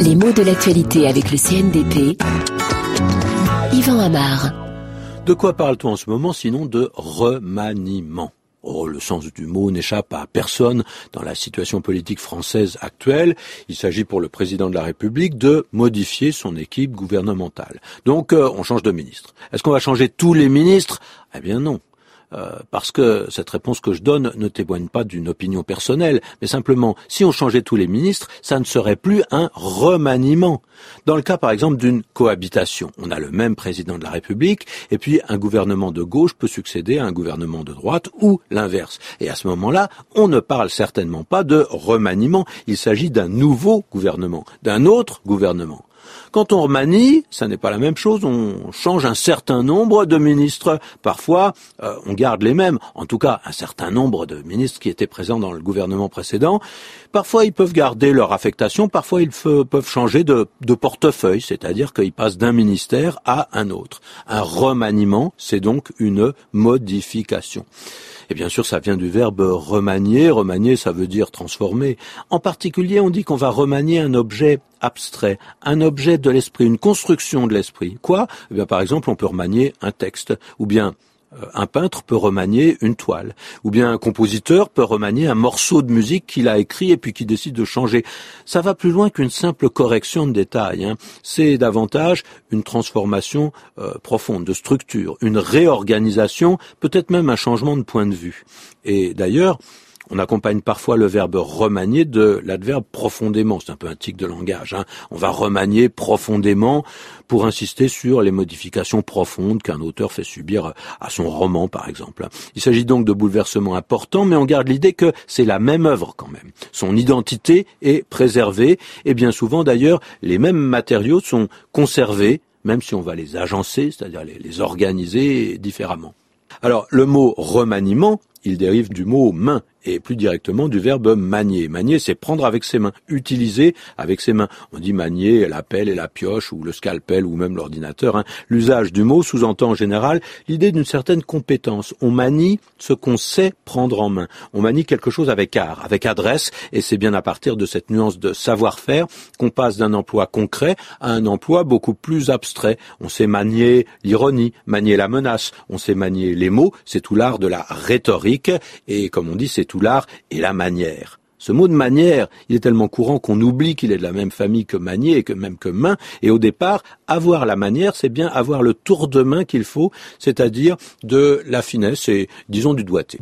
Les mots de l'actualité avec le CNDP. Yvan Amar. De quoi parle-t-on en ce moment sinon de remaniement? Oh, le sens du mot n'échappe à personne dans la situation politique française actuelle. Il s'agit pour le président de la République de modifier son équipe gouvernementale. Donc, euh, on change de ministre. Est-ce qu'on va changer tous les ministres? Eh bien non. Euh, parce que cette réponse que je donne ne témoigne pas d'une opinion personnelle, mais simplement, si on changeait tous les ministres, ça ne serait plus un remaniement. Dans le cas, par exemple, d'une cohabitation, on a le même président de la République, et puis un gouvernement de gauche peut succéder à un gouvernement de droite, ou l'inverse. Et à ce moment-là, on ne parle certainement pas de remaniement, il s'agit d'un nouveau gouvernement, d'un autre gouvernement. Quand on remanie, ça n'est pas la même chose, on change un certain nombre de ministres. Parfois, euh, on garde les mêmes, en tout cas un certain nombre de ministres qui étaient présents dans le gouvernement précédent. Parfois, ils peuvent garder leur affectation, parfois ils peuvent changer de, de portefeuille, c'est-à-dire qu'ils passent d'un ministère à un autre. Un remaniement, c'est donc une modification. Et bien sûr, ça vient du verbe remanier. Remanier, ça veut dire transformer. En particulier, on dit qu'on va remanier un objet abstrait, un objet de l'esprit, une construction de l'esprit. Quoi? Eh bien, Par exemple, on peut remanier un texte, ou bien un peintre peut remanier une toile, ou bien un compositeur peut remanier un morceau de musique qu'il a écrit et puis qui décide de changer. Ça va plus loin qu'une simple correction de détails. Hein. C'est davantage une transformation euh, profonde de structure, une réorganisation, peut-être même un changement de point de vue. Et d'ailleurs, on accompagne parfois le verbe remanier de l'adverbe profondément. C'est un peu un tic de langage. Hein. On va remanier profondément pour insister sur les modifications profondes qu'un auteur fait subir à son roman, par exemple. Il s'agit donc de bouleversements importants, mais on garde l'idée que c'est la même œuvre quand même. Son identité est préservée, et bien souvent d'ailleurs, les mêmes matériaux sont conservés, même si on va les agencer, c'est-à-dire les organiser différemment. Alors, le mot remaniement, il dérive du mot main et plus directement du verbe manier. Manier, c'est prendre avec ses mains, utiliser avec ses mains. On dit manier la pelle et la pioche ou le scalpel ou même l'ordinateur. Hein. L'usage du mot sous-entend en général l'idée d'une certaine compétence. On manie ce qu'on sait prendre en main. On manie quelque chose avec art, avec adresse, et c'est bien à partir de cette nuance de savoir-faire qu'on passe d'un emploi concret à un emploi beaucoup plus abstrait. On sait manier l'ironie, manier la menace, on sait manier les mots, c'est tout l'art de la rhétorique, et comme on dit, c'est tout l'art et la manière. Ce mot de manière, il est tellement courant qu'on oublie qu'il est de la même famille que manier et que même que main. Et au départ, avoir la manière, c'est bien avoir le tour de main qu'il faut, c'est-à-dire de la finesse et, disons, du doigté.